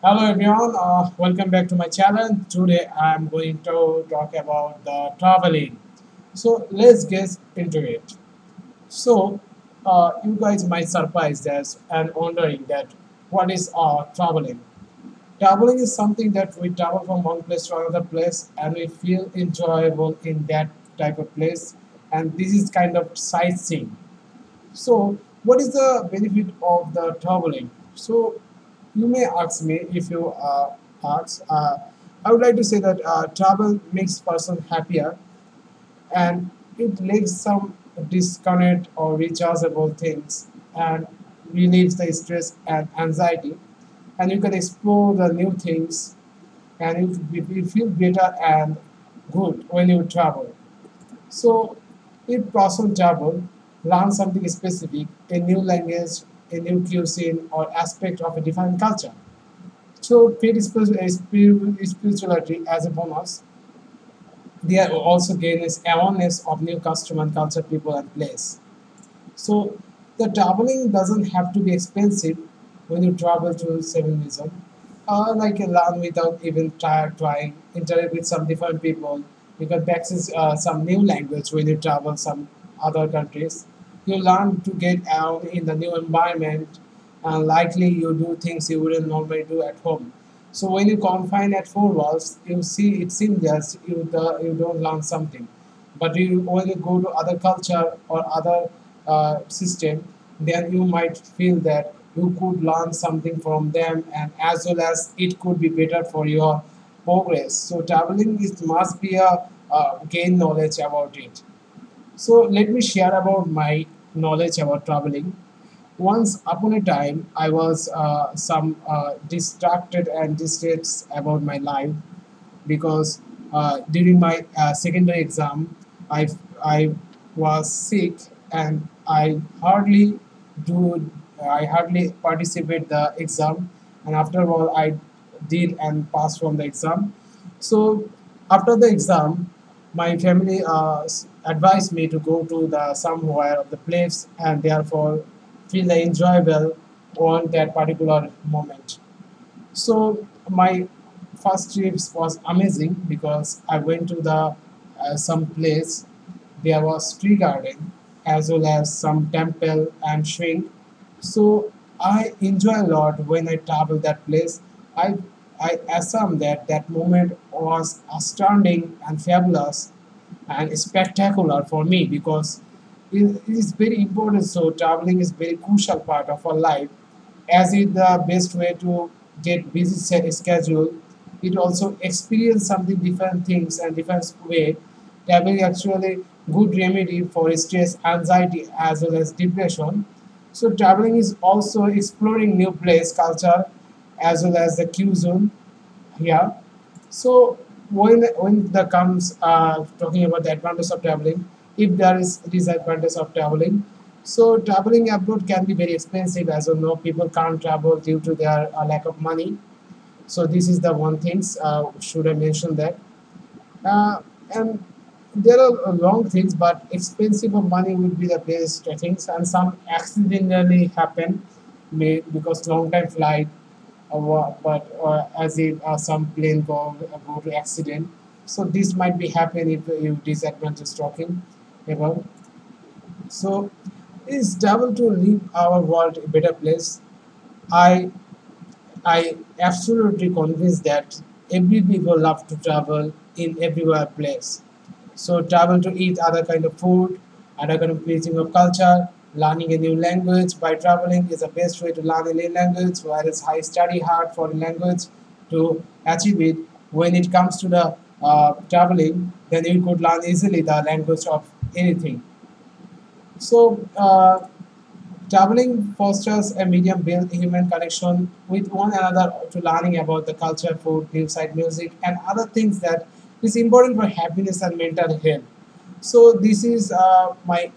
Hello everyone, uh, welcome back to my channel. Today I'm going to talk about the traveling. So let's get into it. So uh, you guys might surprise us and wondering that what is uh, traveling? Traveling is something that we travel from one place to another place and we feel enjoyable in that type of place and this is kind of sightseeing. So what is the benefit of the traveling? So you may ask me if you uh, ask. Uh, I would like to say that uh, travel makes person happier and it leaves some disconnect or rechargeable things and relieves the stress and anxiety and you can explore the new things and you, you feel better and good when you travel so if person travel learn something specific a new language a new cuisine or aspect of a different culture so paid spirituality as a bonus they are also gain is awareness of new custom and culture, people and place. So the traveling doesn't have to be expensive when you travel to Museum. Uh, like you learn without even try, trying, interact with some different people. You can practice uh, some new language when you travel some other countries. You learn to get out in the new environment and likely you do things you wouldn't normally do at home. So when you confine at four walls, you see it seems that you the, you don't learn something, but you when you go to other culture or other uh, system, then you might feel that you could learn something from them, and as well as it could be better for your progress. So traveling is must be a uh, gain knowledge about it. So let me share about my knowledge about traveling. Once upon a time, I was uh, some uh, distracted and distressed about my life because uh, during my uh, secondary exam, I I was sick and I hardly do I hardly participate the exam, and after all, I did and passed from the exam. So after the exam, my family uh, advised me to go to the somewhere of the place and therefore feel the enjoyable on that particular moment. So my first trips was amazing because I went to the uh, some place. There was tree garden as well as some temple and shrine. So I enjoy a lot when I travel that place. I I assume that that moment was astounding and fabulous and spectacular for me because it is very important. So traveling is very crucial part of our life. As it the best way to get busy schedule it also experience something different things and different way. Traveling actually good remedy for stress anxiety as well as depression. So traveling is also exploring new place culture as well as the Q zone here so when when the comes uh, talking about the advantage of traveling, if there is disadvantage of traveling, so traveling abroad can be very expensive. As you know, people can't travel due to their uh, lack of money. So this is the one things. Uh, should I mention that? Uh, and there are long things, but expensive of money would be the best things. And some accidentally happen, may because long time flight uh, but as if uh, some plane go, go to accident. So this might be happen if you disadvantage talking about. So is travel to leave our world a better place? I I absolutely convinced that every people love to travel in everywhere place. So travel to eat other kind of food, other kind of pleasing of culture, learning a new language by traveling is the best way to learn a new language, whereas I study hard for a language to achieve it. When it comes to the uh, traveling, then you could learn easily the language of anything. So uh, Traveling fosters a medium build human connection with one another to learning about the culture, food, side music, and other things that is important for happiness and mental health. So this is uh, my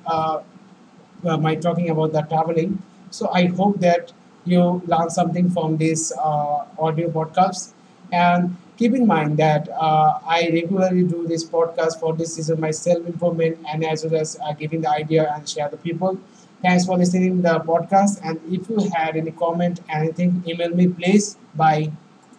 uh, my talking about the traveling. So I hope that you learn something from this uh, audio podcast. And keep in mind that uh, I regularly do this podcast for this is my self improvement and as well as uh, giving the idea and share the people. Thanks for listening the podcast. And if you had any comment, anything, email me please. Bye.